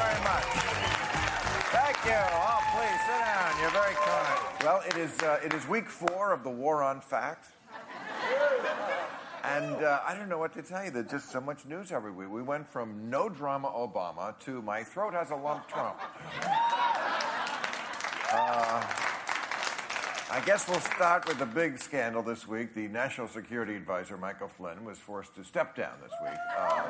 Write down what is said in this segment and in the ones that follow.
Very much. Thank you. Oh, please sit down. You're very kind. Well, it is uh, it is week four of the war on fact. And uh, I don't know what to tell you. There's just so much news every week. We went from no drama Obama to my throat has a lump Trump. Uh, I guess we'll start with the big scandal this week. The National Security Advisor, Michael Flynn, was forced to step down this week. Uh,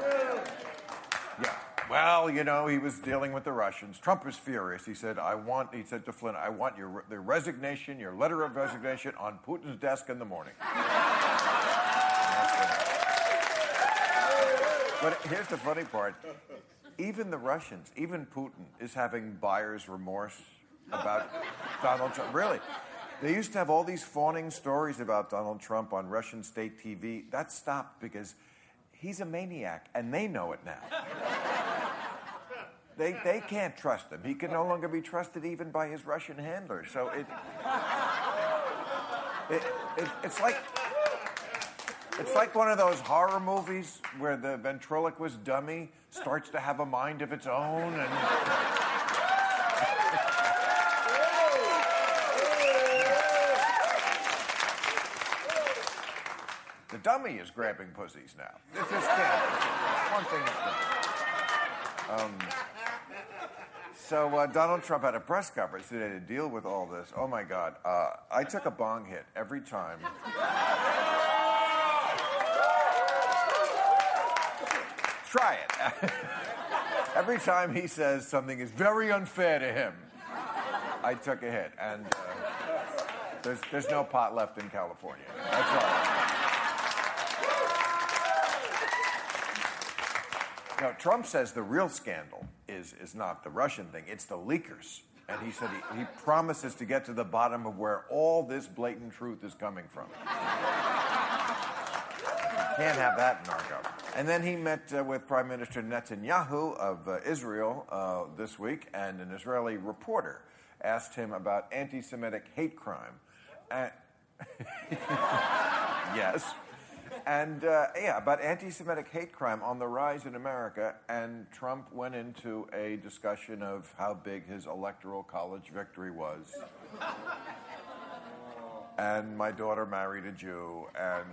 yeah. Well, you know, he was dealing with the Russians. Trump was furious. He said, I want, he said to Flynn, I want your the resignation, your letter of resignation on Putin's desk in the morning. But here's the funny part. Even the Russians, even Putin, is having buyer's remorse about Donald Trump. Really. They used to have all these fawning stories about Donald Trump on Russian state TV. That stopped because he's a maniac, and they know it now. They, they can't trust him. He can no longer be trusted even by his Russian handlers. So it, it, it it's like it's like one of those horror movies where the ventriloquist dummy starts to have a mind of its own and the dummy is grabbing pussies now. This is one thing. Um, so uh, Donald Trump had a press conference today to deal with all this. Oh my God! Uh, I took a bong hit every time. Try it. Every time he says something is very unfair to him, I took a hit. And uh, there's, there's no pot left in California. That's all. Now, Trump says the real scandal is, is not the Russian thing, it's the leakers. And he said he, he promises to get to the bottom of where all this blatant truth is coming from. Can't have that in our government. And then he met uh, with Prime Minister Netanyahu of uh, Israel uh, this week, and an Israeli reporter asked him about anti Semitic hate crime. Yes. And uh, yeah, about anti Semitic hate crime on the rise in America. And Trump went into a discussion of how big his electoral college victory was. and my daughter married a Jew, and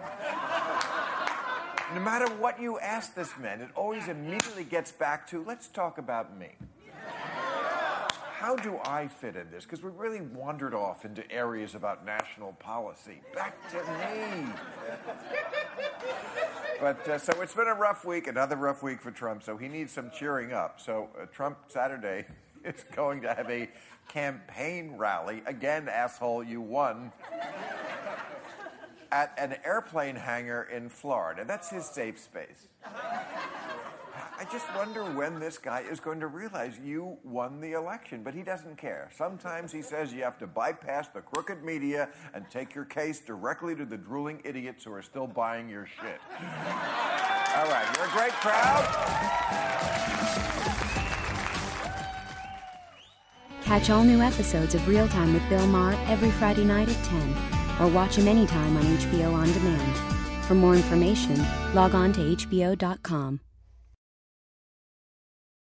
no matter what you ask this man, it always immediately gets back to let's talk about me. How do I fit in this? Because we really wandered off into areas about national policy. Back to me. But uh, so it's been a rough week, another rough week for Trump. So he needs some cheering up. So uh, Trump Saturday is going to have a campaign rally. Again, asshole, you won at an airplane hangar in Florida. That's his safe space. I just wonder when this guy is going to realize you won the election, but he doesn't care. Sometimes he says you have to bypass the crooked media and take your case directly to the drooling idiots who are still buying your shit. All right, you're a great crowd. Catch all new episodes of Real Time with Bill Maher every Friday night at 10, or watch him anytime on HBO On Demand. For more information, log on to HBO.com.